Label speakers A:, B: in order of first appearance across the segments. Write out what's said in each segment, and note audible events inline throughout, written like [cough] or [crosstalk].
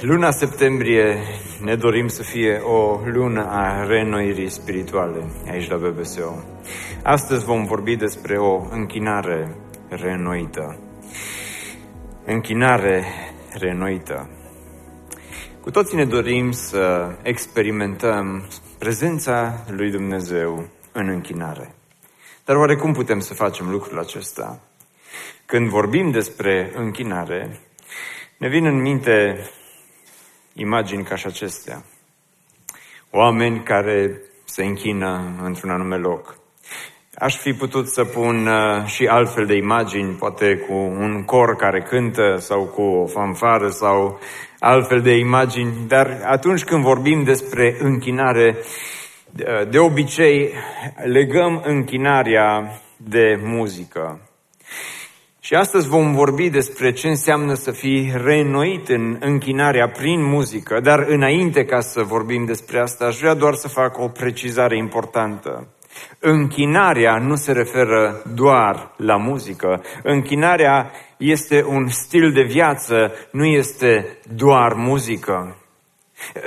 A: Luna septembrie ne dorim să fie o lună a reînnoirii spirituale aici la BBSO. Astăzi vom vorbi despre o închinare reînnoită. Închinare reînnoită. Cu toții ne dorim să experimentăm prezența lui Dumnezeu în închinare. Dar oare cum putem să facem lucrul acesta? Când vorbim despre închinare, ne vin în minte imagini ca și acestea. Oameni care se închină într-un anume loc. Aș fi putut să pun uh, și altfel de imagini, poate cu un cor care cântă sau cu o fanfară sau altfel de imagini, dar atunci când vorbim despre închinare, de obicei legăm închinarea de muzică. Și astăzi vom vorbi despre ce înseamnă să fii reînnoit în închinarea prin muzică, dar înainte ca să vorbim despre asta, aș vrea doar să fac o precizare importantă. Închinarea nu se referă doar la muzică. Închinarea este un stil de viață, nu este doar muzică.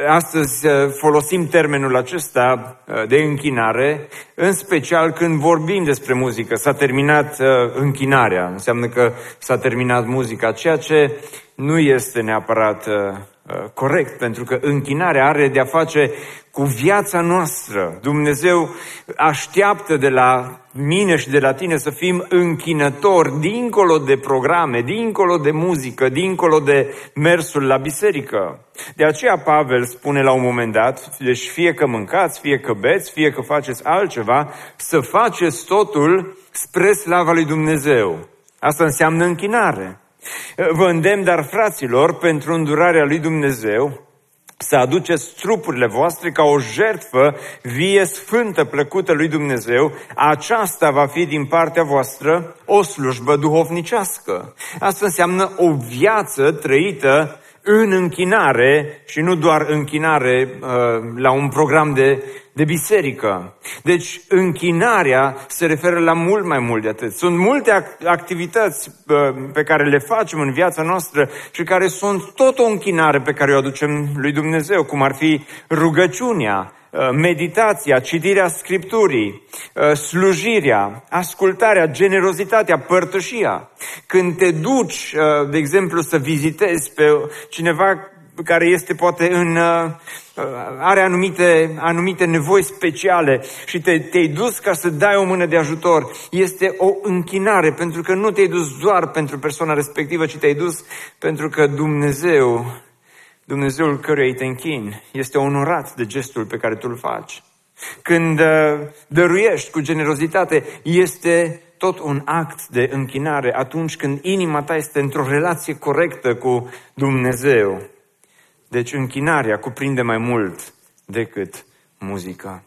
A: Astăzi uh, folosim termenul acesta uh, de închinare, în special când vorbim despre muzică. S-a terminat uh, închinarea, înseamnă că s-a terminat muzica, ceea ce nu este neapărat corect, pentru că închinarea are de-a face cu viața noastră. Dumnezeu așteaptă de la mine și de la tine să fim închinători dincolo de programe, dincolo de muzică, dincolo de mersul la biserică. De aceea Pavel spune la un moment dat, deci fie că mâncați, fie că beți, fie că faceți altceva, să faceți totul spre slava lui Dumnezeu. Asta înseamnă închinare. Vă îndemn, dar fraților, pentru îndurarea lui Dumnezeu, să aduceți trupurile voastre ca o jertfă vie, sfântă, plăcută lui Dumnezeu, aceasta va fi din partea voastră o slujbă duhovnicească. Asta înseamnă o viață trăită în închinare și nu doar închinare uh, la un program de, de biserică. Deci închinarea se referă la mult mai mult de atât. Sunt multe activități uh, pe care le facem în viața noastră și care sunt tot o închinare pe care o aducem lui Dumnezeu, cum ar fi rugăciunea, Uh, meditația, citirea Scripturii, uh, slujirea, ascultarea, generozitatea, părtășia. Când te duci, uh, de exemplu, să vizitezi pe cineva care este poate în are anumite, anumite nevoi speciale și te, te-ai dus ca să dai o mână de ajutor, este o închinare, pentru că nu te-ai dus doar pentru persoana respectivă, ci te-ai dus pentru că Dumnezeu Dumnezeul căruia te închin este onorat de gestul pe care tu îl faci. Când uh, dăruiești cu generozitate, este tot un act de închinare atunci când inima ta este într-o relație corectă cu Dumnezeu. Deci închinarea cuprinde mai mult decât muzica.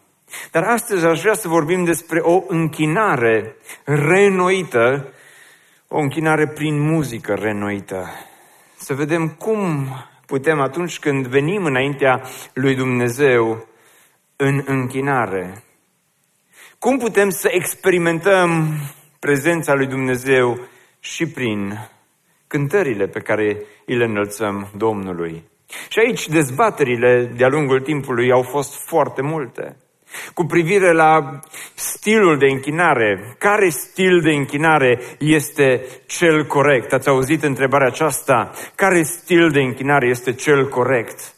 A: Dar astăzi aș vrea să vorbim despre o închinare renoită, o închinare prin muzică renoită. Să vedem cum putem atunci când venim înaintea lui Dumnezeu în închinare. Cum putem să experimentăm prezența lui Dumnezeu și prin cântările pe care îi le înălțăm Domnului. Și aici dezbaterile de-a lungul timpului au fost foarte multe cu privire la stilul de închinare. Care stil de închinare este cel corect? Ați auzit întrebarea aceasta? Care stil de închinare este cel corect?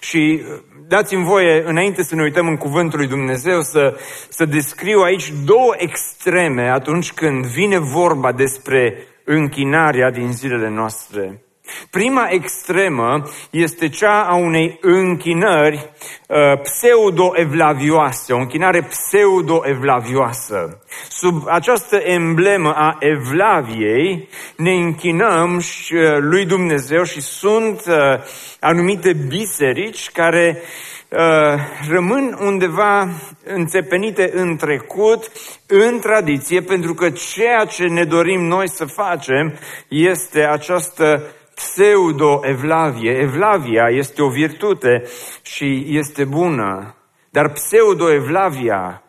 A: Și uh, dați-mi voie, înainte să ne uităm în Cuvântul lui Dumnezeu, să, să descriu aici două extreme atunci când vine vorba despre închinarea din zilele noastre. Prima extremă este cea a unei închinări uh, pseudo-evlavioase, o închinare pseudo-evlavioasă. Sub această emblemă a evlaviei ne închinăm și, uh, lui Dumnezeu și sunt uh, anumite biserici care uh, rămân undeva înțepenite în trecut, în tradiție, pentru că ceea ce ne dorim noi să facem este această pseudo-evlavie. Evlavia este o virtute și este bună, dar pseudo-evlavia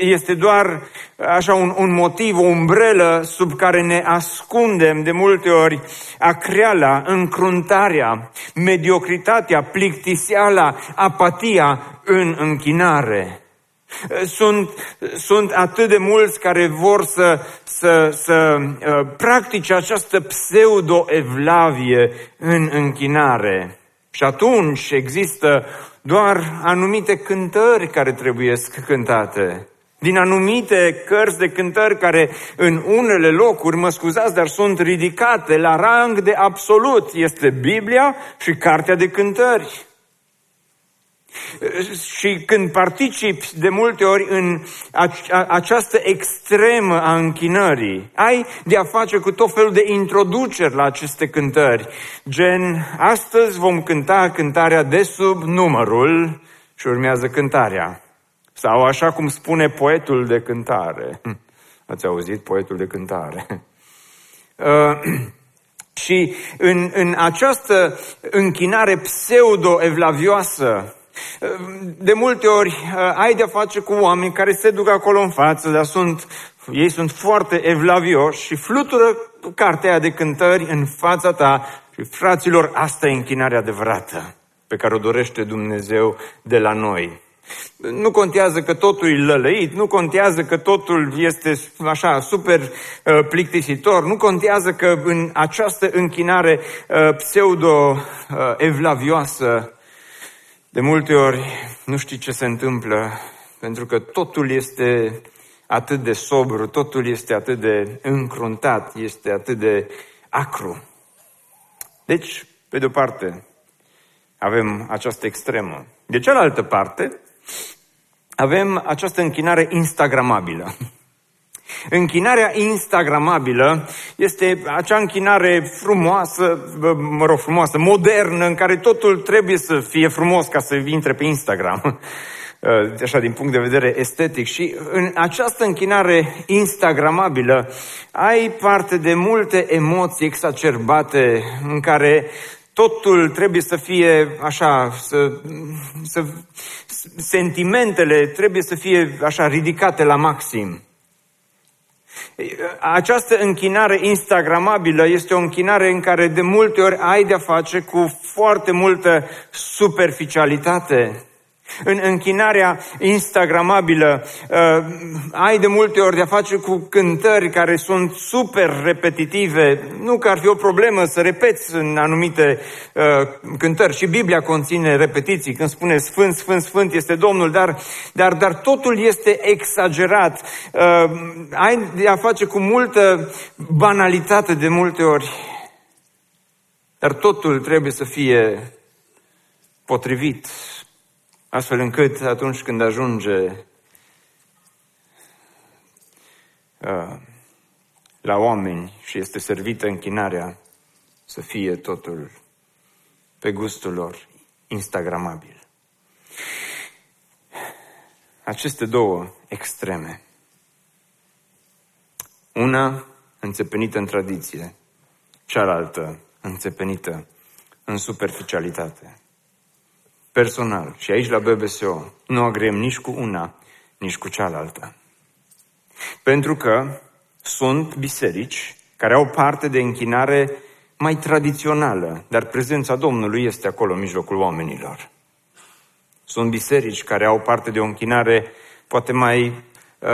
A: este doar așa un, un motiv, o umbrelă sub care ne ascundem de multe ori acreala, încruntarea, mediocritatea, plictiseala, apatia în închinare. Sunt, sunt atât de mulți care vor să, să, să uh, practice această pseudo-evlavie în închinare. Și atunci există doar anumite cântări care trebuie cântate. Din anumite cărți de cântări care în unele locuri, mă scuzați, dar sunt ridicate la rang de absolut. Este Biblia și Cartea de Cântări. Și când participi de multe ori în această extremă a închinării, ai de a face cu tot felul de introduceri la aceste cântări. Gen, astăzi vom cânta cântarea de sub numărul și urmează cântarea. Sau așa cum spune poetul de cântare. Hm, [laughs] ați auzit poetul de cântare? [laughs] Uh, [clears throat] și în, în această închinare pseudo-evlavioasă, de multe ori uh, ai de-a face cu oameni care se duc acolo în față, dar sunt, ei sunt foarte evlavioși și flutură cartea de cântări în fața ta și fraților, asta e închinarea adevărată pe care o dorește Dumnezeu de la noi. Nu contează că totul e lălăit, nu contează că totul este așa super uh, plictisitor, nu contează că în această închinare uh, pseudo-evlavioasă de multe ori nu știi ce se întâmplă, pentru că totul este atât de sobru, totul este atât de încruntat, este atât de acru. Deci, pe de o parte, avem această extremă. De cealaltă parte, avem această închinare instagramabilă. Închinarea instagramabilă este acea închinare frumoasă, mă rog, frumoasă, modernă, în care totul trebuie să fie frumos ca să intre pe Instagram. [laughs] Așa, din punct de vedere estetic. Și în această închinare instagramabilă ai parte de multe emoții exacerbate în care totul trebuie să fie așa, să, să, sentimentele trebuie să fie așa ridicate la maxim. Această închinare instagramabilă este o închinare în care de multe ori ai de-a face cu foarte multă superficialitate. În închinarea instagramabilă uh, ai de multe ori de-a face cu cântări care sunt super repetitive. Nu că ar fi o problemă să repeți în anumite uh, cântări. Și Biblia conține repetiții când spune Sfânt, Sfânt, Sfânt este Domnul, dar, dar, dar totul este exagerat. Uh, ai de-a face cu multă banalitate de multe ori. Dar totul trebuie să fie potrivit Astfel încât atunci când ajunge uh, la oameni și este servită închinarea, să fie totul pe gustul lor, instagramabil. Aceste două extreme. Una înțepenită în tradiție, cealaltă înțepenită în superficialitate personal și aici la BBSO nu agrem nici cu una, nici cu cealaltă. Pentru că sunt biserici care au parte de închinare mai tradițională, dar prezența Domnului este acolo în mijlocul oamenilor. Sunt biserici care au parte de o închinare poate mai uh,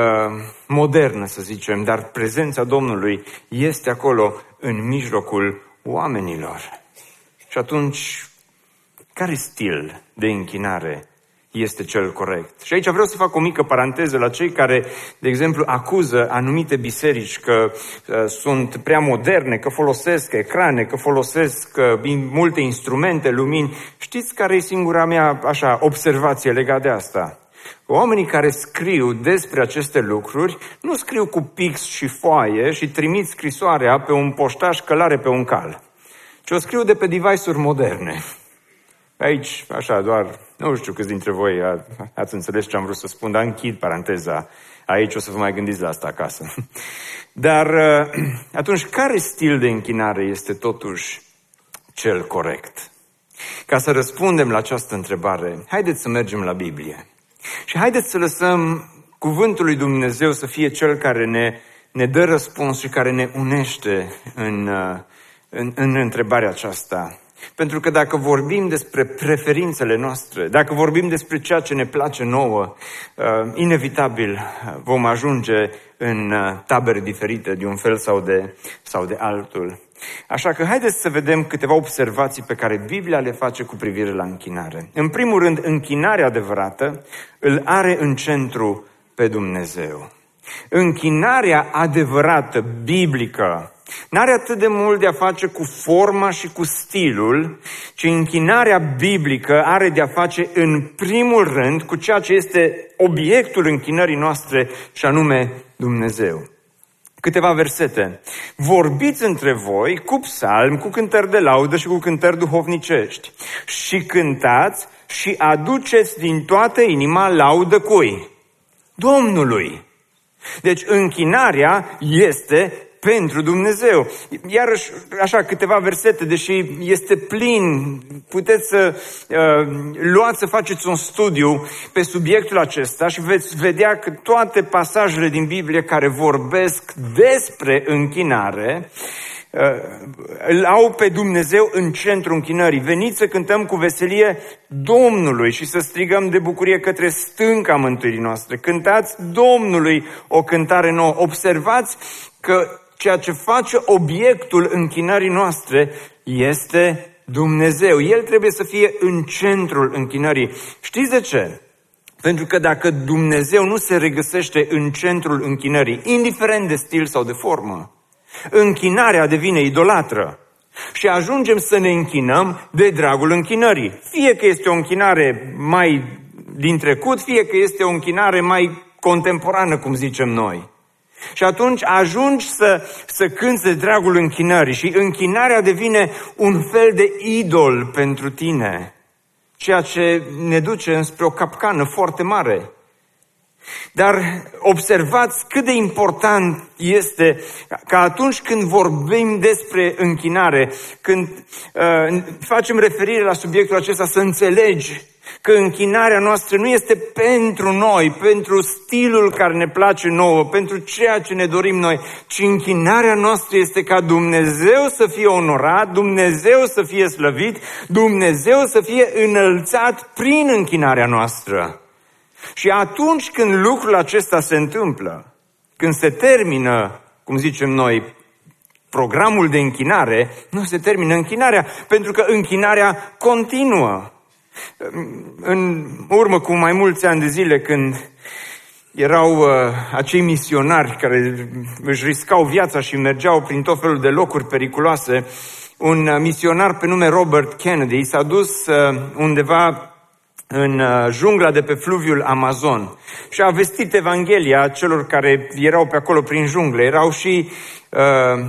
A: modernă, să zicem, dar prezența Domnului este acolo în mijlocul oamenilor. Și atunci care stil de închinare este cel corect. Și aici vreau să fac o mică paranteză la cei care, de exemplu, acuză anumite biserici că uh, sunt prea moderne, că folosesc ecrane, că folosesc uh, multe instrumente, lumini. Știți care e singura mea așa observație legată de asta? Oamenii care scriu despre aceste lucruri nu scriu cu pix și foaie și trimit scrisoarea pe un poștaș călare pe un cal, ci o scriu de pe device-uri moderne. Aici, așa, doar, nu știu câți dintre voi ați înțeles ce am vrut să spun, dar închid paranteza. Aici o să vă mai gândiți la asta acasă. [laughs] Dar uh, [clears throat] atunci, care stil de închinare este totuși cel corect? Ca să răspundem la această întrebare, haideți să mergem la Biblie. Și haideți să lăsăm cuvântul lui Dumnezeu să fie cel care ne, ne dă răspuns și care ne unește în, uh, în, în întrebarea aceasta. Pentru că dacă vorbim despre preferințele noastre, dacă vorbim despre ceea ce ne place nouă, uh, inevitabil vom ajunge în uh, tabere diferite de un fel sau de, sau de altul. Așa că haideți să vedem câteva observații pe care Biblia le face cu privire la închinare. În primul rând, închinarea adevărată îl are în centru pe Dumnezeu. Închinarea adevărată, biblică, N-are atât de mult de a face cu forma și cu stilul, ci închinarea biblică are de a face în primul rând cu ceea ce este obiectul închinării noastre și anume Dumnezeu. Câteva versete. Vorbiți între voi cu psalm, cu cântări de laudă și cu cântări duhovnicești. Și cântați și aduceți din toată inima laudă cui? Domnului. Deci închinarea este pentru Dumnezeu. Iarăși, așa, câteva versete, deși este plin, puteți să uh, luați să faceți un studiu pe subiectul acesta și veți vedea că toate pasajele din Biblie care vorbesc despre închinare uh, îl au pe Dumnezeu în centru închinării. Veniți să cântăm cu veselie Domnului și să strigăm de bucurie către stânca mântuirii noastre. Cântați Domnului o cântare nouă. Observați că ceea ce face obiectul închinării noastre este Dumnezeu. El trebuie să fie în centrul închinării. Știți de ce? Pentru că dacă Dumnezeu nu se regăsește în centrul închinării, indiferent de stil sau de formă, închinarea devine idolatră. Și ajungem să ne închinăm de dragul închinării. Fie că este o închinare mai din trecut, fie că este o închinare mai contemporană, cum zicem noi. Și atunci ajungi să, să cânți de dragul închinării și închinarea devine un fel de idol pentru tine, ceea ce ne duce înspre o capcană foarte mare. Dar observați cât de important este ca atunci când vorbim despre închinare, când uh, facem referire la subiectul acesta, să înțelegi că închinarea noastră nu este pentru noi, pentru stilul care ne place nouă, pentru ceea ce ne dorim noi, ci închinarea noastră este ca Dumnezeu să fie onorat, Dumnezeu să fie slăvit, Dumnezeu să fie înălțat prin închinarea noastră. Și atunci când lucrul acesta se întâmplă, când se termină, cum zicem noi, programul de închinare, nu se termină închinarea, pentru că închinarea continuă. În urmă cu mai mulți ani de zile, când erau uh, acei misionari care își riscau viața și mergeau prin tot felul de locuri periculoase, un uh, misionar pe nume Robert Kennedy s-a dus uh, undeva în uh, jungla de pe fluviul Amazon și a vestit Evanghelia celor care erau pe acolo prin jungle. Erau și uh,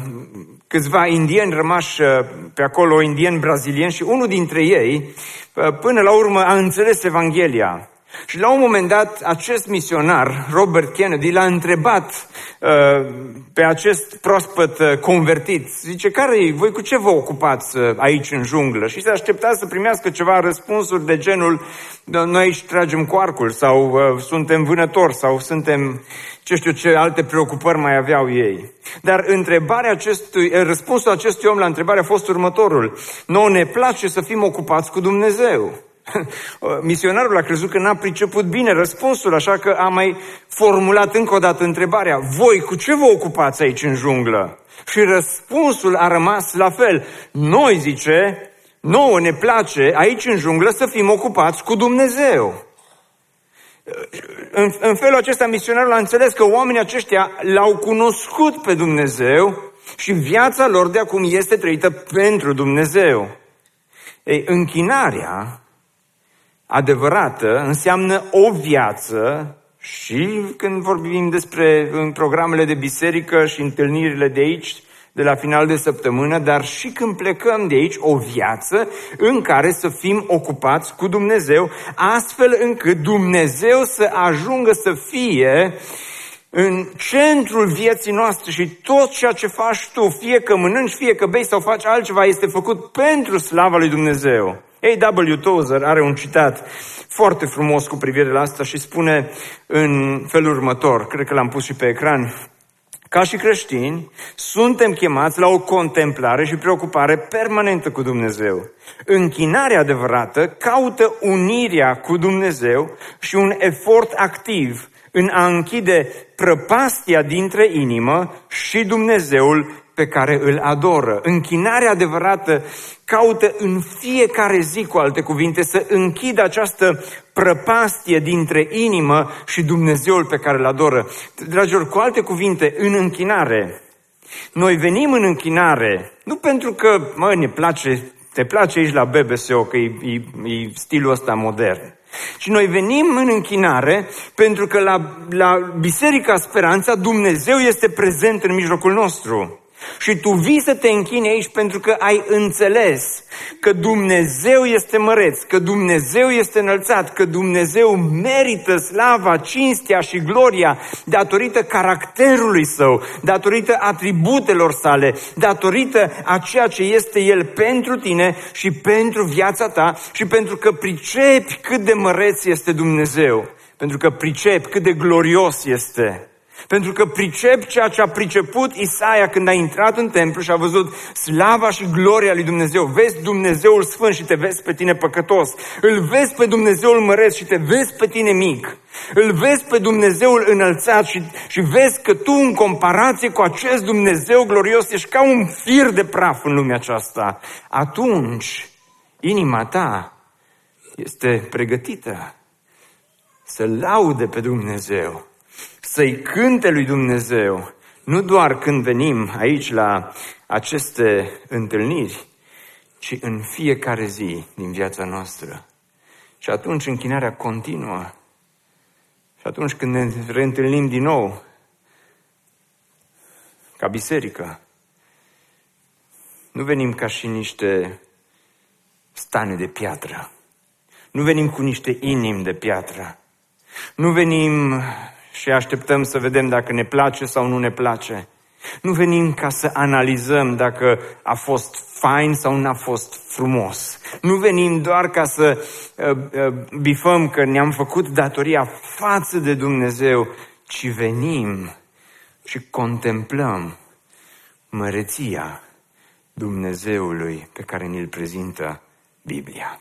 A: câțiva indieni rămași uh, pe acolo, indieni brazilieni și unul dintre ei, uh, până la urmă, a înțeles Evanghelia. Și la un moment dat, acest misionar, Robert Kennedy, l-a întrebat uh, pe acest proaspăt uh, convertit. Zice, care voi cu ce vă ocupați uh, aici în junglă? Și se aștepta să primească ceva răspunsuri de genul, noi aici tragem cu arcul sau uh, suntem vânători sau suntem, ce știu ce alte preocupări mai aveau ei. Dar întrebarea acestui, uh, răspunsul acestui om la întrebare a fost următorul. Noi ne place să fim ocupați cu Dumnezeu. [laughs] Misionarul a crezut că n-a priceput bine răspunsul, așa că a mai formulat încă o dată întrebarea. Voi cu ce vă ocupați aici în junglă? Și răspunsul a rămas la fel. Noi, zice, nouă ne place aici în junglă să fim ocupați cu Dumnezeu. În, în felul acesta misionarul a înțeles că oamenii aceștia l-au cunoscut pe Dumnezeu și viața lor de acum este trăită pentru Dumnezeu. Ei, închinarea adevărată înseamnă o viață și când vorbim despre în programele de biserică și întâlnirile de aici, de la final de săptămână, dar și când plecăm de aici, o viață în care să fim ocupați cu Dumnezeu, astfel încât Dumnezeu să ajungă să fie în centrul vieții noastre și tot ceea ce faci tu, fie că mănânci, fie că bei sau faci altceva, este făcut pentru slava lui Dumnezeu. A.W. Tozer are un citat foarte frumos cu privire la asta și spune în felul următor, cred că l-am pus și pe ecran, ca și creștini, suntem chemați la o contemplare și preocupare permanentă cu Dumnezeu. Închinarea adevărată caută unirea cu Dumnezeu și un efort activ în a închide prăpastia dintre inimă și Dumnezeul pe care îl adoră. Închinarea adevărată caută în fiecare zi, cu alte cuvinte, să închidă această prăpastie dintre inimă și Dumnezeul pe care îl adoră. Dragilor, cu alte cuvinte, în închinare, noi venim în închinare, nu pentru că, mă, ne place, te place aici la BBSO, că e, e, e stilul ăsta modern. Și noi venim în închinare pentru că la, la Biserica Speranța Dumnezeu este prezent în mijlocul nostru. Și tu vii să te închini aici pentru că ai înțeles că Dumnezeu este măreț, că Dumnezeu este înălțat, că Dumnezeu merită slava, cinstea și gloria datorită caracterului său, datorită atributelor sale, datorită a ceea ce este El pentru tine și pentru viața ta și pentru că pricepi cât de măreț este Dumnezeu, pentru că pricepi cât de glorios este. Pentru că pricep ceea ce a priceput Isaia când a intrat în templu și a văzut slava și gloria lui Dumnezeu. Vezi Dumnezeul Sfânt și te vezi pe tine păcătos. Îl vezi pe Dumnezeul măreț și te vezi pe tine mic. Îl vezi pe Dumnezeul înălțat și, și vezi că tu în comparație cu acest Dumnezeu glorios ești ca un fir de praf în lumea aceasta. Atunci, inima ta este pregătită să laude pe Dumnezeu să-i cânte lui Dumnezeu, nu doar când venim aici la aceste întâlniri, ci în fiecare zi din viața noastră. Și atunci închinarea continuă. Și atunci când ne reîntâlnim din nou, ca biserică, nu venim ca și niște stane de piatră. Nu venim cu niște inimi de piatră. Nu venim și așteptăm să vedem dacă ne place sau nu ne place. Nu venim ca să analizăm dacă a fost fain sau nu a fost frumos. Nu venim doar ca să uh, uh, bifăm că ne-am făcut datoria față de Dumnezeu, ci venim și contemplăm măreția Dumnezeului pe care ni-l prezintă Biblia.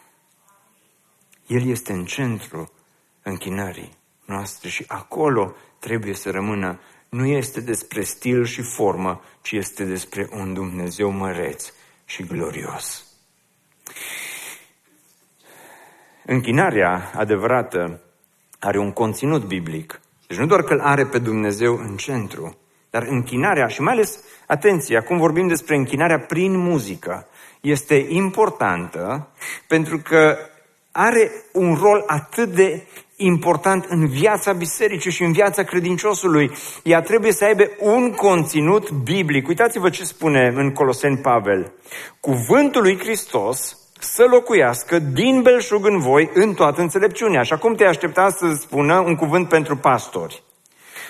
A: El este în centru închinării noastre și acolo trebuie să rămână. Nu este despre stil și formă, ci este despre un Dumnezeu măreț și glorios. Închinarea adevărată are un conținut biblic. Deci nu doar că îl are pe Dumnezeu în centru, dar închinarea, și mai ales, atenție, acum vorbim despre închinarea prin muzică, este importantă pentru că are un rol atât de important în viața bisericii și în viața credinciosului. Ea trebuie să aibă un conținut biblic. Uitați-vă ce spune în Coloseni Pavel. Cuvântul lui Hristos să locuiască din belșug în voi în toată înțelepciunea. Așa cum te aștepta să spună un cuvânt pentru pastori.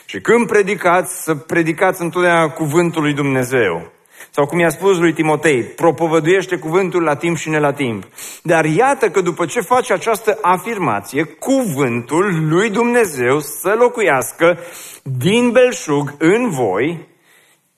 A: Și când predicați, să predicați întotdeauna cuvântul lui Dumnezeu. Sau cum i-a spus lui Timotei, propovăduiește cuvântul la timp și ne la timp. Dar iată că după ce face această afirmație, cuvântul lui Dumnezeu să locuiască din belșug în voi,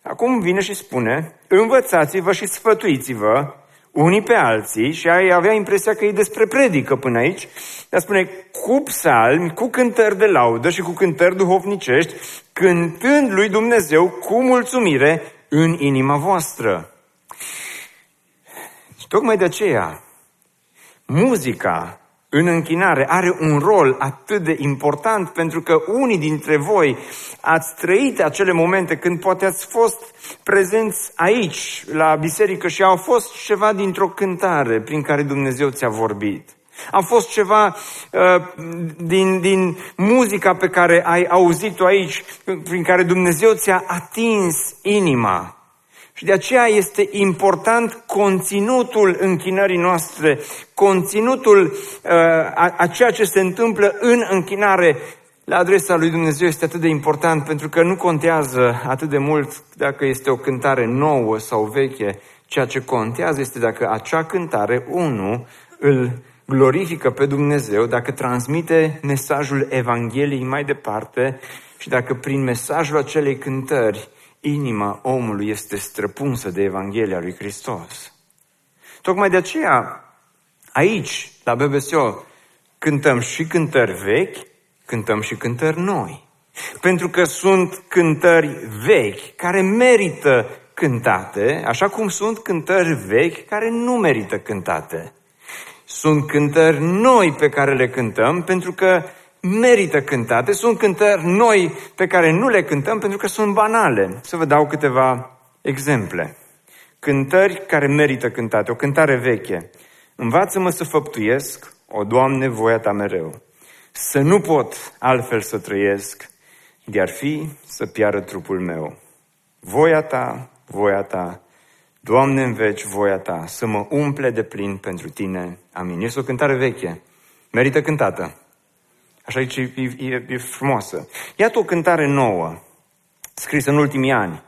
A: acum vine și spune, învățați-vă și sfătuiți-vă unii pe alții și ai avea impresia că e despre predică până aici, dar spune cu psalmi, cu cântări de laudă și cu cântări duhovnicești, cântând lui Dumnezeu cu mulțumire în inima voastră. Și tocmai de aceea, muzica în închinare are un rol atât de important pentru că unii dintre voi ați trăit acele momente când poate ați fost prezenți aici, la biserică și au fost ceva dintr-o cântare prin care Dumnezeu ți-a vorbit. A fost ceva uh, din, din muzica pe care ai auzit-o aici, prin care Dumnezeu ți-a atins inima. Și de aceea este important conținutul închinării noastre, conținutul uh, a, a ceea ce se întâmplă în închinare la adresa lui Dumnezeu este atât de important pentru că nu contează atât de mult dacă este o cântare nouă sau veche. Ceea ce contează este dacă acea cântare, unu, îl glorifică pe Dumnezeu, dacă transmite mesajul Evangheliei mai departe și dacă prin mesajul acelei cântări inima omului este străpunsă de Evanghelia lui Hristos. Tocmai de aceea, aici, la BBSO, cântăm și cântări vechi, cântăm și cântări noi. Pentru că sunt cântări vechi care merită cântate, așa cum sunt cântări vechi care nu merită cântate. Sunt cântări noi pe care le cântăm pentru că merită cântate. Sunt cântări noi pe care nu le cântăm pentru că sunt banale. Să vă dau câteva exemple. Cântări care merită cântate. O cântare veche. Învață-mă să făptuiesc, o Doamne, voia ta mereu. Să nu pot altfel să trăiesc, de-ar fi să piară trupul meu. Voia ta, voia ta, Doamne, în veci voia ta, să mă umple de plin pentru tine. Amin. Este o cântare veche. Merită cântată. Așa e, e, e frumoasă. Iată o cântare nouă, scrisă în ultimii ani,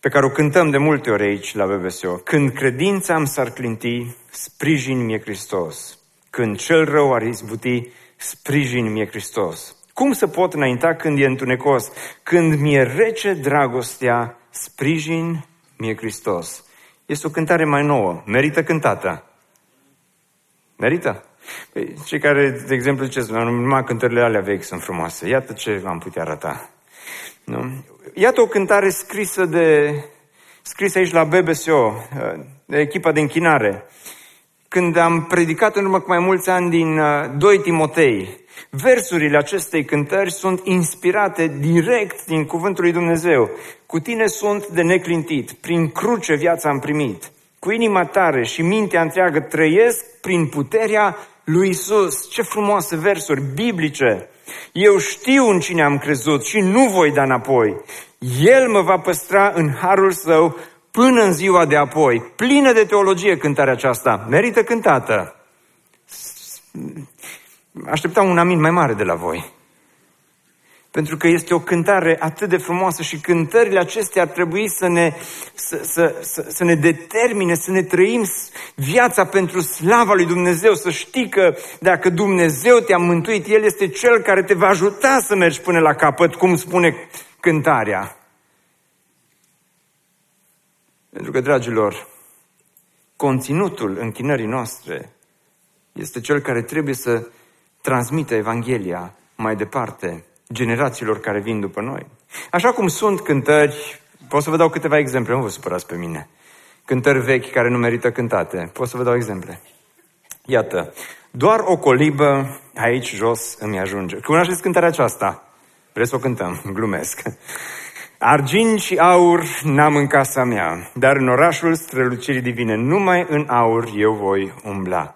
A: pe care o cântăm de multe ori aici la BBSO. Când credința am s-ar clinti, sprijin mie Hristos. Când cel rău ar izbuti, sprijin mie Hristos. Cum să pot înainta când e întunecos? Când mi-e rece dragostea, sprijin mie Hristos. Este o cântare mai nouă. Merită cântată. Merită? Păi, cei care, de exemplu, ziceți, numai cântările alea vechi sunt frumoase. Iată ce am putea arăta. Nu? Iată o cântare scrisă de scrisă aici la BBSO, de echipa de închinare. Când am predicat în urmă cu mai mulți ani din 2 uh, Timotei, versurile acestei cântări sunt inspirate direct din Cuvântul lui Dumnezeu. Cu tine sunt de neclintit, prin cruce viața am primit. Cu inima tare și mintea întreagă trăiesc prin puterea lui Isus. Ce frumoase versuri biblice! Eu știu în cine am crezut și nu voi da înapoi. El mă va păstra în harul său până în ziua de apoi. Plină de teologie cântarea aceasta. Merită cântată. Așteptam un amin mai mare de la voi. Pentru că este o cântare atât de frumoasă și cântările acestea ar trebui să ne, să, să, să, să ne determine, să ne trăim viața pentru slava lui Dumnezeu, să știi că dacă Dumnezeu te-a mântuit, El este Cel care te va ajuta să mergi până la capăt, cum spune cântarea. Pentru că, dragilor, conținutul închinării noastre este cel care trebuie să transmită Evanghelia mai departe generațiilor care vin după noi. Așa cum sunt cântări, pot să vă dau câteva exemple, nu vă supărați pe mine. Cântări vechi care nu merită cântate. Pot să vă dau exemple. Iată, doar o colibă aici jos îmi ajunge. Cunoașteți cântarea aceasta? Vreți să o cântăm? Glumesc. Argint și aur n-am în casa mea, dar în orașul strălucirii divine, numai în aur eu voi umbla.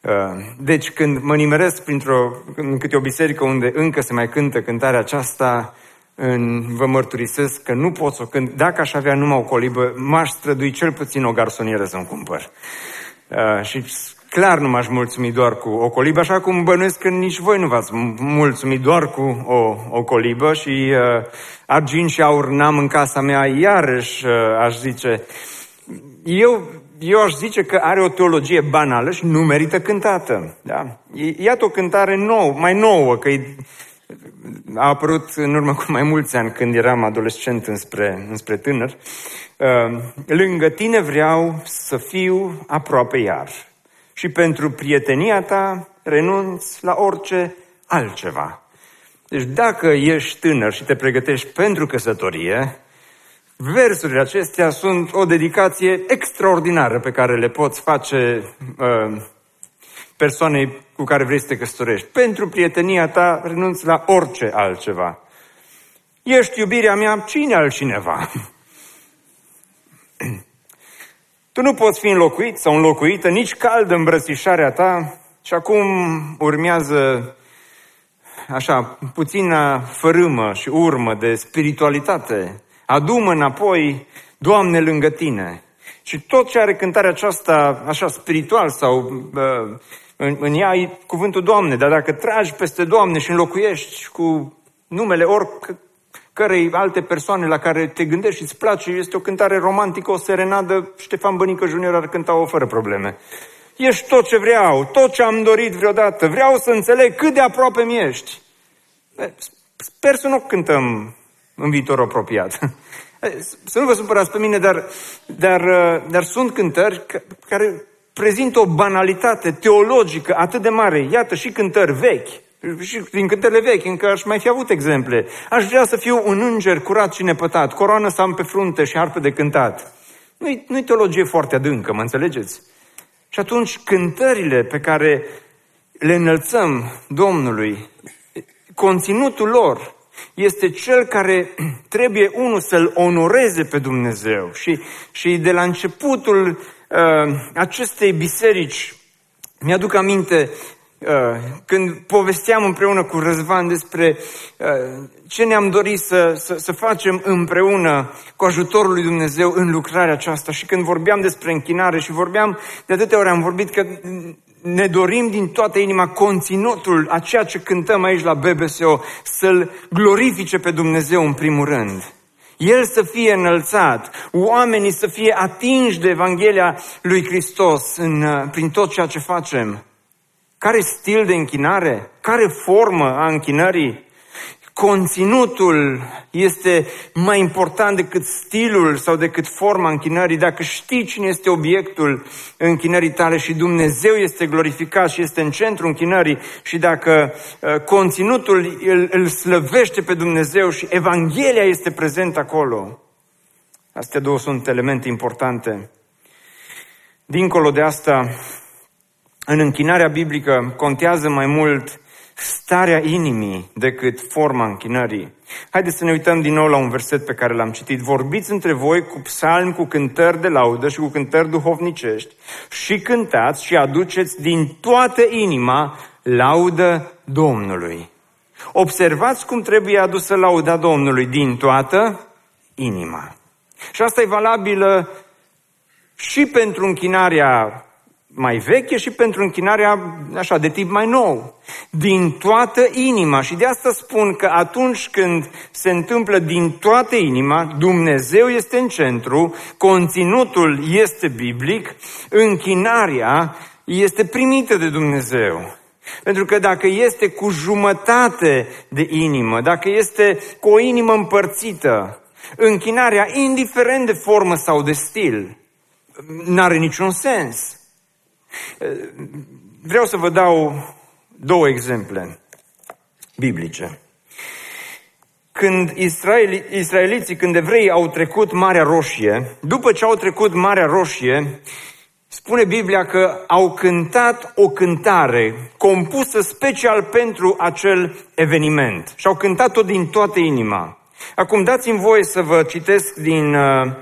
A: Uh, deci când mă nimeresc printr-o, în câte o biserică unde încă se mai cântă cântarea aceasta, în, vă mărturisesc că nu pot să o cânt. Dacă aș avea numai o colibă, m-aș strădui cel puțin o garsonieră să-mi cumpăr. Uh, și clar nu m-aș mulțumi doar cu o colibă, așa cum bănuiesc că nici voi nu v-ați mulțumit doar cu o, o colibă și uh, argint și aur n-am în casa mea, iarăși uh, aș zice. Eu eu aș zice că are o teologie banală și nu merită cântată. Da? Iată o cântare nouă, mai nouă, că a apărut în urmă cu mai mulți ani, când eram adolescent înspre, înspre tânăr. Uh, lângă tine vreau să fiu aproape iar. Și pentru prietenia ta renunț la orice altceva. Deci dacă ești tânăr și te pregătești pentru căsătorie, Versurile acestea sunt o dedicație extraordinară pe care le poți face, uh, persoanei cu care vrei să te căsătorești. Pentru prietenia ta renunți la orice altceva. Ești iubirea mea, cine altcineva? [clears throat] Tu nu poți fi înlocuit sau înlocuită, nici cald îmbrățișarea ta și acum urmează așa puțină fărâmă și urmă de spiritualitate. Adumă înapoi, Doamne, lângă tine. Și tot ce are cântarea aceasta, așa spiritual sau uh, în, în ea e cuvântul Doamne, dar dacă tragi peste Doamne și înlocuiești cu numele oricărei alte persoane la care te gândești și îți place, este o cântare romantică, o serenadă, Ștefan Bănică Junior ar cânta-o fără probleme. Ești tot ce vreau, tot ce am dorit vreodată, vreau să înțeleg cât de aproape mi ești. Sper să nu cântăm în viitor apropiat. Să nu vă supărați pe mine, dar, dar, dar sunt cântări care prezintă o banalitate teologică atât de mare. Iată și cântări vechi, și din cântările vechi, încă aș mai fi avut exemple. Aș vrea să fiu un înger curat și nepătat, coroană să am pe frunte și arpă de cântat. Nu-i, nu-i teologie foarte adâncă, mă înțelegeți? Și atunci cântările pe care le înălțăm Domnului, conținutul lor este cel care [clears throat] trebuie unul să-L onoreze pe Dumnezeu. Și, și de la începutul uh, acestei biserici, mi-aduc aminte uh, când povesteam împreună cu Răzvan despre uh, ce ne-am dorit să, să, să facem împreună cu ajutorul lui Dumnezeu în lucrarea aceasta și când vorbeam despre închinare și vorbeam, de atâtea ori am vorbit că ne dorim din toată inima conținutul a ceea ce cântăm aici la BBSO, să-L glorifice pe Dumnezeu în primul rând. El să fie înălțat, oamenii să fie atinși de Evanghelia lui Hristos în, prin tot ceea ce facem. Care stil de închinare? Care formă a închinării? conținutul este mai important decât stilul sau decât forma închinării. Dacă știi cine este obiectul închinării tale și Dumnezeu este glorificat și este în centrul închinării și dacă uh, conținutul îl, îl slăvește pe Dumnezeu și Evanghelia este prezent acolo. Astea două sunt elemente importante. Dincolo de asta, în închinarea biblică contează mai mult starea inimii decât forma închinării. Haideți să ne uităm din nou la un verset pe care l-am citit. Vorbiți între voi cu psalmi, cu cântări de laudă și cu cântări duhovnicești și cântați și aduceți din toată inima laudă Domnului. Observați cum trebuie adusă lauda Domnului din toată inima. Și asta e valabilă și pentru închinarea mai veche și pentru închinarea așa de tip mai nou. Din toată inima. Și de asta spun că atunci când se întâmplă din toată inima, Dumnezeu este în centru, conținutul este biblic, închinarea este primită de Dumnezeu. Pentru că dacă este cu jumătate de inimă, dacă este cu o inimă împărțită, închinarea, indiferent de formă sau de stil, n-are niciun sens. Vreau să vă dau două exemple biblice. Când israeli, israeliții, când evreii au trecut Marea Roșie, după ce au trecut Marea Roșie, spune Biblia că au cântat o cântare compusă special pentru acel eveniment și au cântat-o din toată inima. Acum dați-mi voie să vă citesc din uh,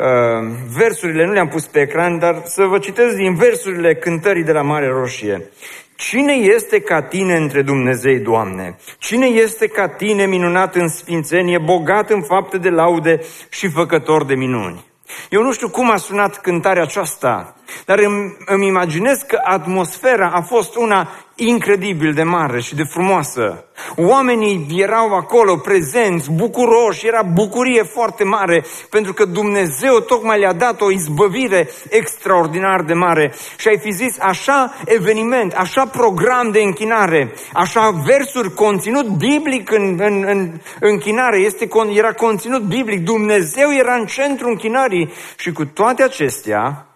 A: Uh, versurile, nu le-am pus pe ecran, dar să vă citesc din versurile cântării de la Mare Roșie. Cine este ca tine între Dumnezei, Doamne? Cine este ca tine minunat în sfințenie, bogat în fapte de laude și făcător de minuni? Eu nu știu cum a sunat cântarea aceasta, dar îmi, îmi imaginez că atmosfera a fost una incredibil de mare și de frumoasă. Oamenii erau acolo prezenți, bucuroși, era bucurie foarte mare, pentru că Dumnezeu tocmai le-a dat o izbăvire extraordinar de mare. Și ai fi zis, așa eveniment, așa program de închinare, așa versuri, conținut biblic în, în, în închinare, este, era conținut biblic, Dumnezeu era în centru închinării și cu toate acestea,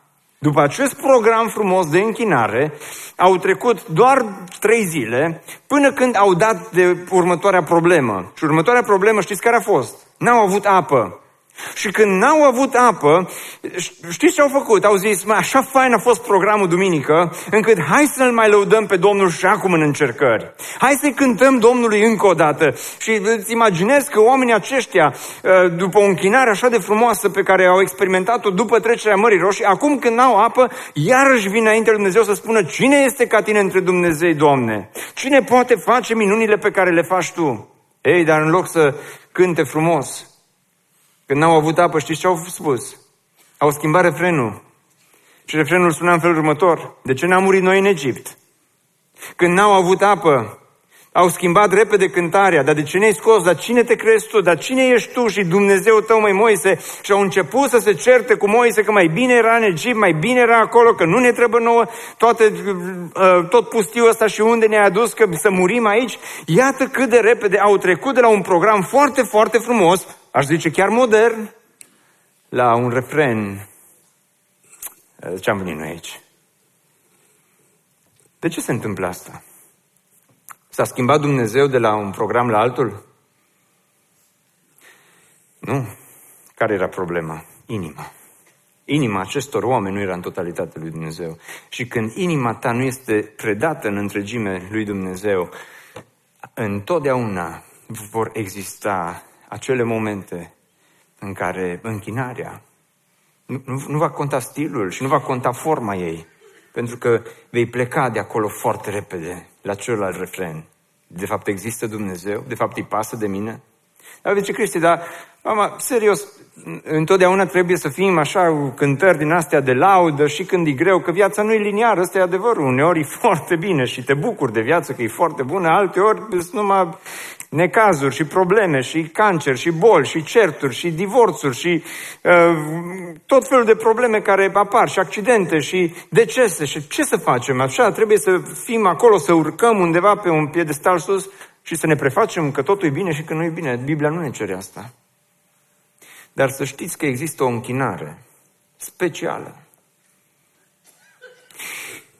A: după acest program frumos de închinare, au trecut doar trei zile până când au dat de următoarea problemă. Și următoarea problemă, știți care a fost? N-au avut apă. Și când n-au avut apă, știți ce au făcut? Au zis, mă, așa fain a fost programul duminică, încât hai să-L mai lăudăm pe Domnul și acum în încercări. Hai să-i cântăm Domnului încă o dată. Și îți imaginezi că oamenii aceștia, ă, după o închinare așa de frumoasă pe care au experimentat-o după trecerea Mării Roșii, acum când n-au apă, iarăși vine înainte lui Dumnezeu să spună, cine este ca tine între Dumnezei, Doamne? Cine poate face minunile pe care le faci Tu? Ei, dar în loc să cânte frumos, când n-au avut apă, știți ce au spus? Au schimbat refrenul. Și refrenul suna în felul următor. De ce n-am murit noi în Egipt? Când n-au avut apă, au schimbat repede cântarea. Dar de ce ne-ai scos? Dar cine te crezi tu? Dar cine ești tu și Dumnezeu tău, mai Moise? Și au început să se certe cu Moise că mai bine era în Egipt, mai bine era acolo, că nu ne trebuie nouă toate, uh, tot pustiul ăsta și unde ne-ai adus, că să murim aici. Iată cât de repede au trecut de la un program foarte, foarte frumos aș zice chiar modern, la un refren. Ce am venit noi aici? De ce se întâmplă asta? S-a schimbat Dumnezeu de la un program la altul? Nu. Care era problema? Inima. Inima acestor oameni nu era în totalitate lui Dumnezeu. Și când inima ta nu este predată în întregime lui Dumnezeu, întotdeauna vor exista acele momente în care închinarea nu, nu, nu va conta stilul și nu va conta forma ei, pentru că vei pleca de acolo foarte repede la celălalt refren. De fapt există Dumnezeu, de fapt îi pasă de mine. Dar ce Cristi, dar, mama, serios, întotdeauna trebuie să fim așa cu cântări din astea de laudă și când e greu, că viața nu e liniară, ăsta e adevărul. Uneori e [laughs] foarte bine și te bucuri de viață că e foarte bună, alteori sunt numai necazuri și probleme și cancer și boli și certuri și divorțuri și uh, tot felul de probleme care apar și accidente și decese și ce să facem? Așa trebuie să fim acolo, să urcăm undeva pe un piedestal sus și să ne prefacem că totul e bine și că nu e bine. Biblia nu ne cere asta. Dar să știți că există o închinare specială.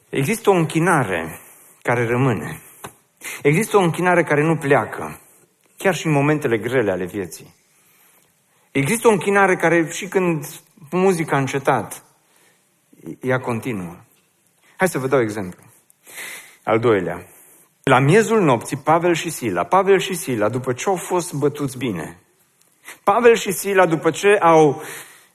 A: Există o închinare care rămâne. Există o închinare care nu pleacă, chiar și în momentele grele ale vieții. Există o închinare care și când muzica a încetat, ea continuă. Hai să vă dau exemplu. Al doilea. La miezul nopții, Pavel și Sila, Pavel și Sila, după ce au fost bătuți bine, Pavel și Sila, după ce au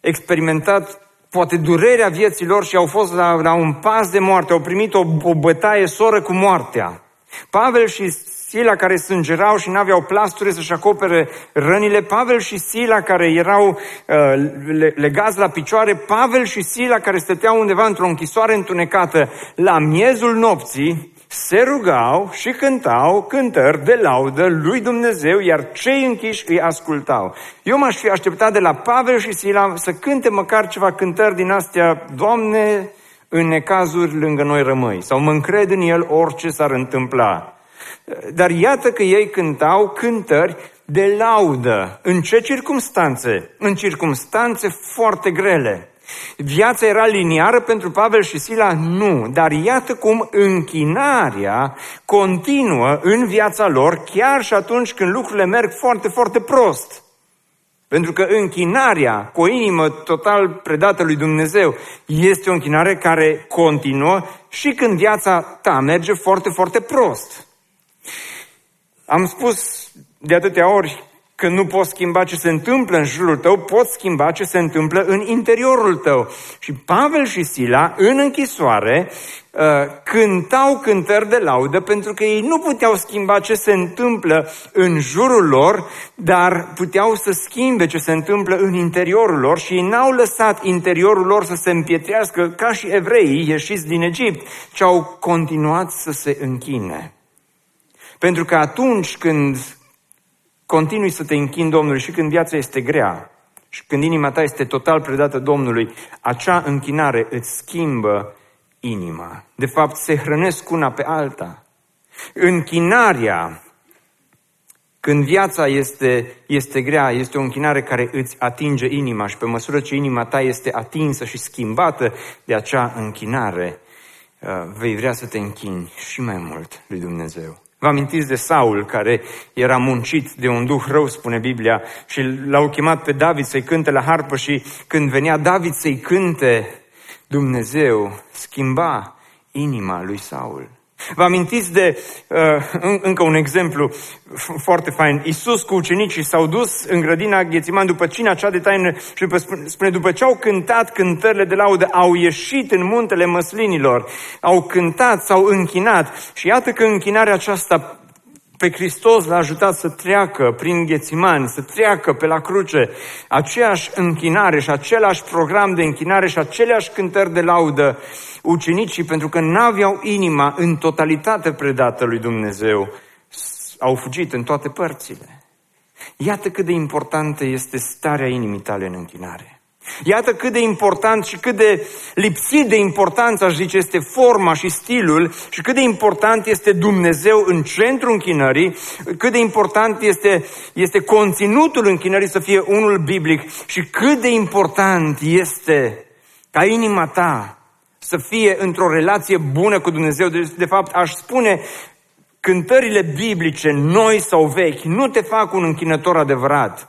A: experimentat poate durerea vieții lor și au fost la, la un pas de moarte, au primit o, o bătaie soră cu moartea. Pavel și Sila care sângerau și n-aveau plasture să-și acopere rănile, Pavel și Sila care erau uh, legați la picioare, Pavel și Sila care stăteau undeva într-o închisoare întunecată la miezul nopții, se rugau și cântau cântări de laudă lui Dumnezeu, iar cei închiși îi ascultau. Eu m-aș fi așteptat de la Pavel și Sila să cânte măcar ceva cântări din astea, Doamne, în necazuri lângă noi rămâi, sau mă încred în El orice s-ar întâmpla. Dar iată că ei cântau cântări de laudă. În ce circumstanțe? În circumstanțe foarte grele. Viața era liniară pentru Pavel și Sila? Nu. Dar iată cum închinarea continuă în viața lor chiar și atunci când lucrurile merg foarte, foarte prost. Pentru că închinarea cu o inimă total predată lui Dumnezeu este o închinare care continuă și când viața ta merge foarte, foarte prost. Am spus de atâtea ori că nu poți schimba ce se întâmplă în jurul tău, poți schimba ce se întâmplă în interiorul tău. Și Pavel și Sila, în închisoare, uh, cântau cântări de laudă pentru că ei nu puteau schimba ce se întâmplă în jurul lor, dar puteau să schimbe ce se întâmplă în interiorul lor și ei n-au lăsat interiorul lor să se împietrească ca și evreii ieșiți din Egipt, ci au continuat să se închine. Pentru că atunci când continui să te închini Domnului și când viața este grea și când inima ta este total predată Domnului, acea închinare îți schimbă inima. De fapt, se hrănesc una pe alta. Închinarea, când viața este, este grea, este o închinare care îți atinge inima și pe măsură ce inima ta este atinsă și schimbată de acea închinare, uh, vei vrea să te închini și mai mult lui Dumnezeu. Vă amintiți de Saul, care era muncit de un duh rău, spune Biblia, și l-au chemat pe David să-i cânte la harpă și când venea David să-i cânte, Dumnezeu schimba inima lui Saul. Vă amintiți de uh, încă un exemplu foarte fain. Iisus cu ucenicii s-au dus în grădina Ghețiman după cina cea de taină și după, spune, după ce au cântat cântările de laudă, au ieșit în muntele măslinilor, au cântat, s-au închinat și iată că închinarea aceasta pe Hristos l-a ajutat să treacă prin Ghețiman, să treacă pe la cruce aceeași închinare și același program de închinare și aceleași cântări de laudă ucenicii, pentru că n-aveau inima în totalitate predată lui Dumnezeu, au fugit în toate părțile. Iată cât de importantă este starea inimii tale în închinare. Iată cât de important și cât de lipsit de importanță, aș zice, este forma și stilul și cât de important este Dumnezeu în centrul închinării, cât de important este, este conținutul închinării să fie unul biblic și cât de important este ca inima ta să fie într-o relație bună cu Dumnezeu. De, de fapt, aș spune, cântările biblice, noi sau vechi, nu te fac un închinător adevărat.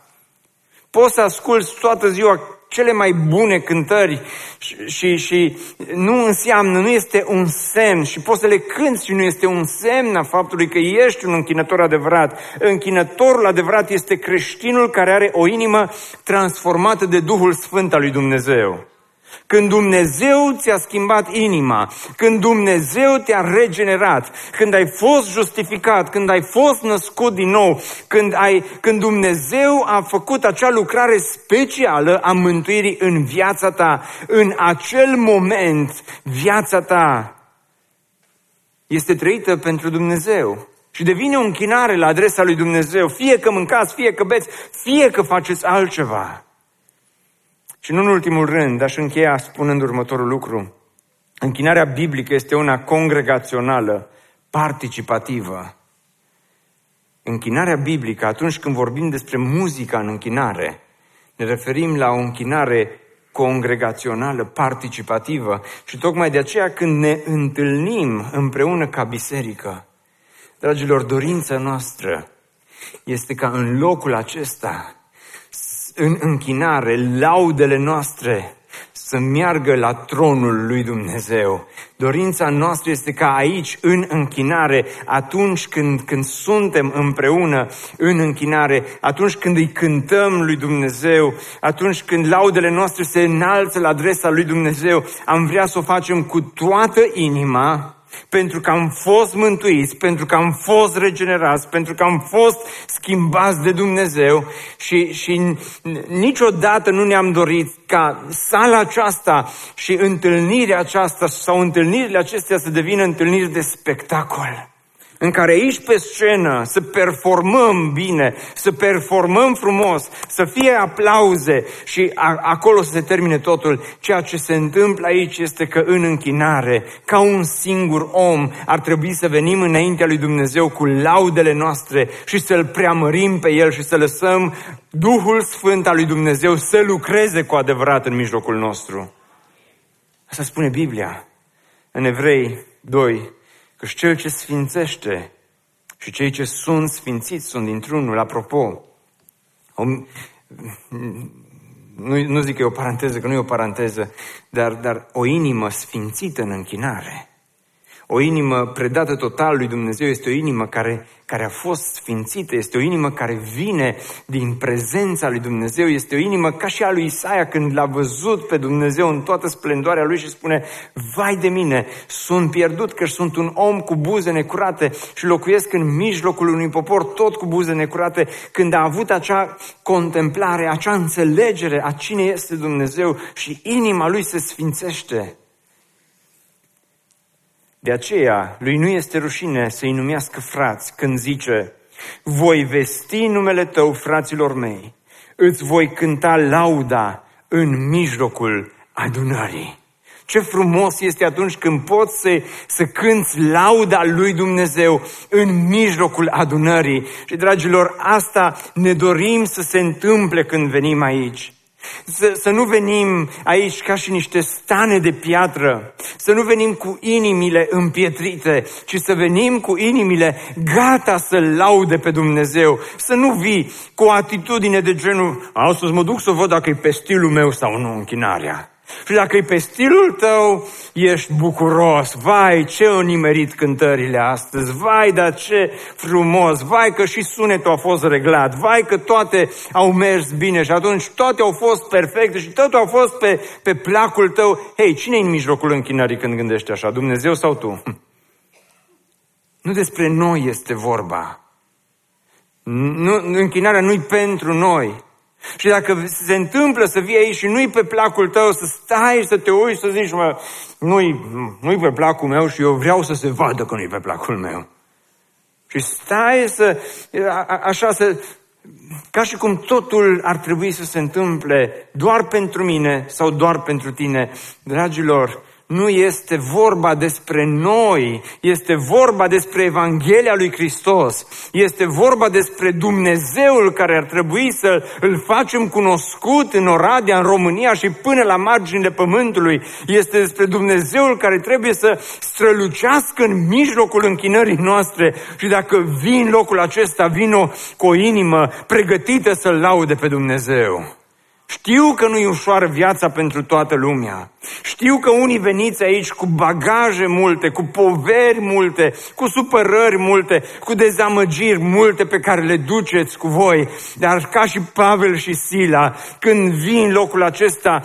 A: Poți să asculți toată ziua cele mai bune cântări și, și, și nu înseamnă, nu este un semn și poți să le cânti și nu este un semn a faptului că ești un închinător adevărat. Închinătorul adevărat este creștinul care are o inimă transformată de Duhul Sfânt al lui Dumnezeu. Când Dumnezeu ți-a schimbat inima, când Dumnezeu te-a regenerat, când ai fost justificat, când ai fost născut din nou, când, ai, când Dumnezeu a făcut acea lucrare specială a mântuirii în viața ta, în acel moment viața ta este trăită pentru Dumnezeu. Și devine o închinare la adresa lui Dumnezeu, fie că mâncați, fie că beți, fie că faceți altceva. Și nu în ultimul rând, aș încheia spunând următorul lucru. Închinarea biblică este una congregațională, participativă. Închinarea biblică, atunci când vorbim despre muzica în închinare, ne referim la o închinare congregațională, participativă. Și tocmai de aceea când ne întâlnim împreună ca biserică, dragilor, dorința noastră este ca în locul acesta în închinare, laudele noastre să meargă la tronul lui Dumnezeu. Dorința noastră este ca aici, în închinare, atunci când, când suntem împreună în închinare, atunci când îi cântăm lui Dumnezeu, atunci când laudele noastre se înalță la adresa lui Dumnezeu, am vrea să o facem cu toată inima, pentru că am fost mântuiți, pentru că am fost regenerați, pentru că am fost schimbați de Dumnezeu și, și niciodată nu ne-am dorit ca sala aceasta și întâlnirea aceasta sau întâlnirile acestea să devină întâlniri de spectacol în care aici pe scenă să performăm bine, să performăm frumos, să fie aplauze și a, acolo să se termine totul. Ceea ce se întâmplă aici este că în închinare, ca un singur om, ar trebui să venim înaintea lui Dumnezeu cu laudele noastre și să-L preamărim pe El și să lăsăm Duhul Sfânt al lui Dumnezeu să lucreze cu adevărat în mijlocul nostru. Asta spune Biblia. În Evrei 2, că cel ce sfințește și cei ce sunt sfințiți sunt dintr-unul. Apropo, o, nu, nu zic că e o paranteză, că nu e o paranteză, dar, dar o inimă sfințită în închinare, o inimă predată total lui Dumnezeu este o inimă care care a fost sfințită, este o inimă care vine din prezența lui Dumnezeu, este o inimă ca și a lui Isaia când l-a văzut pe Dumnezeu în toată splendoarea lui și spune, vai de mine, sunt pierdut că sunt un om cu buze necurate și locuiesc în mijlocul unui popor tot cu buze necurate, când a avut acea contemplare, acea înțelegere a cine este Dumnezeu și inima lui se sfințește. De aceea, lui nu este rușine să-i numească frați când zice, voi vesti numele tău, fraților mei, îți voi cânta lauda în mijlocul adunării. Ce frumos este atunci când poți să, să cânți lauda lui Dumnezeu în mijlocul adunării. Și, dragilor, asta ne dorim să se întâmple când venim aici. Să, să nu venim aici ca și niște stane de piatră, să nu venim cu inimile împietrite, ci să venim cu inimile gata să laude pe Dumnezeu, să nu vii cu o atitudine de genul, astăzi mă duc să văd dacă e pe stilul meu sau nu închinarea. Și dacă e pe stilul tău, ești bucuros. Vai, ce au nimerit cântările astăzi. Vai, dar ce frumos. Vai că și sunetul a fost reglat. Vai că toate au mers bine și atunci toate au fost perfecte și totul a fost pe, pe placul tău. Hei, cine e în mijlocul închinării când gândești așa? Dumnezeu sau tu? Nu despre noi este vorba. Nu, închinarea nu-i pentru noi. Și dacă se întâmplă să vii aici și nu-i pe placul tău, să stai, să te uiți, să zici, mă, nu-i, nu-i pe placul meu și eu vreau să se vadă că nu-i pe placul meu. Și stai să, a, așa să, ca și cum totul ar trebui să se întâmple doar pentru mine sau doar pentru tine. Dragilor, nu este vorba despre noi, este vorba despre Evanghelia lui Hristos, este vorba despre Dumnezeul care ar trebui să îl facem cunoscut în Oradea, în România și până la marginile pământului. Este despre Dumnezeul care trebuie să strălucească în mijlocul închinării noastre și dacă vin locul acesta, vino cu o inimă pregătită să-L laude pe Dumnezeu. Știu că nu e ușoară viața pentru toată lumea. Știu că unii veniți aici cu bagaje multe, cu poveri multe, cu supărări multe, cu dezamăgiri multe pe care le duceți cu voi. Dar ca și Pavel și Sila, când vin locul acesta,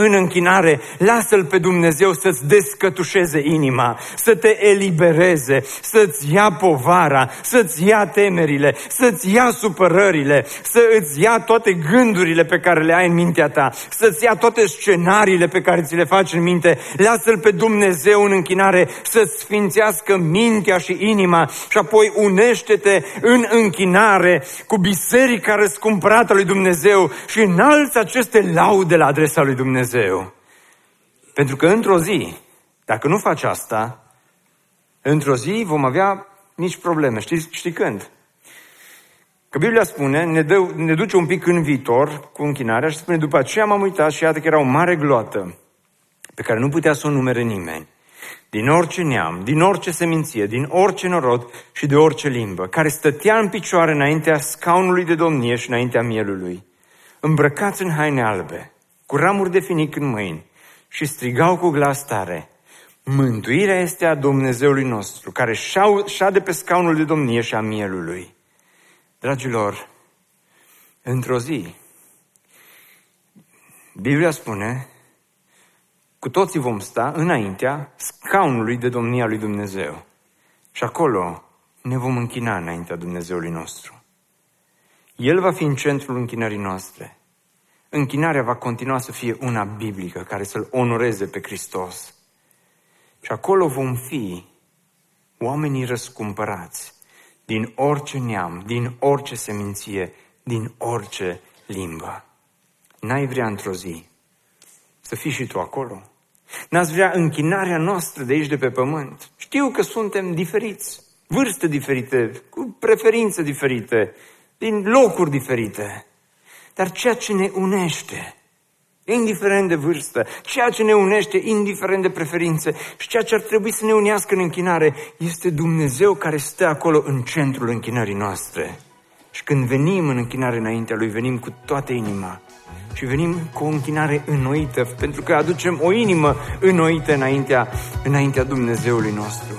A: în închinare, lasă-L pe Dumnezeu să-ți descătușeze inima, să te elibereze, să-ți ia povara, să-ți ia temerile, să-ți ia supărările, să îți ia toate gândurile pe care le ai în mintea ta, să-ți ia toate scenariile pe care ți le faci în minte. Lasă-L pe Dumnezeu în închinare să-ți sfințească mintea și inima și apoi unește-te în închinare cu biserica răscumpărată lui Dumnezeu și înalți aceste laude la adresa lui Dumnezeu. Dumnezeu. Pentru că într-o zi, dacă nu faci asta, într-o zi vom avea nici probleme. Știți, știi când? Că Biblia spune, ne, dă, ne duce un pic în viitor cu închinarea și spune, după aceea m-am uitat și iată că era o mare gloată pe care nu putea să o numere nimeni. Din orice neam, din orice seminție, din orice norod și de orice limbă, care stătea în picioare înaintea scaunului de domnie și înaintea mielului, îmbrăcați în haine albe, cu ramuri de finic în mâini și strigau cu glas tare, Mântuirea este a Dumnezeului nostru, care șade pe scaunul de domnie și a mielului. Dragilor, într-o zi, Biblia spune, cu toții vom sta înaintea scaunului de domnie a lui Dumnezeu. Și acolo ne vom închina înaintea Dumnezeului nostru. El va fi în centrul închinării noastre închinarea va continua să fie una biblică, care să-L onoreze pe Hristos. Și acolo vom fi oamenii răscumpărați din orice neam, din orice seminție, din orice limbă. N-ai vrea într-o zi să fii și tu acolo? N-ați vrea închinarea noastră de aici de pe pământ? Știu că suntem diferiți, vârste diferite, cu preferințe diferite, din locuri diferite. Dar ceea ce ne unește, indiferent de vârstă, ceea ce ne unește, indiferent de preferințe și ceea ce ar trebui să ne unească în închinare, este Dumnezeu care stă acolo în centrul închinării noastre. Și când venim în închinare înaintea Lui, venim cu toată inima și venim cu o închinare înnoită, pentru că aducem o inimă înnoită înaintea, înaintea Dumnezeului nostru.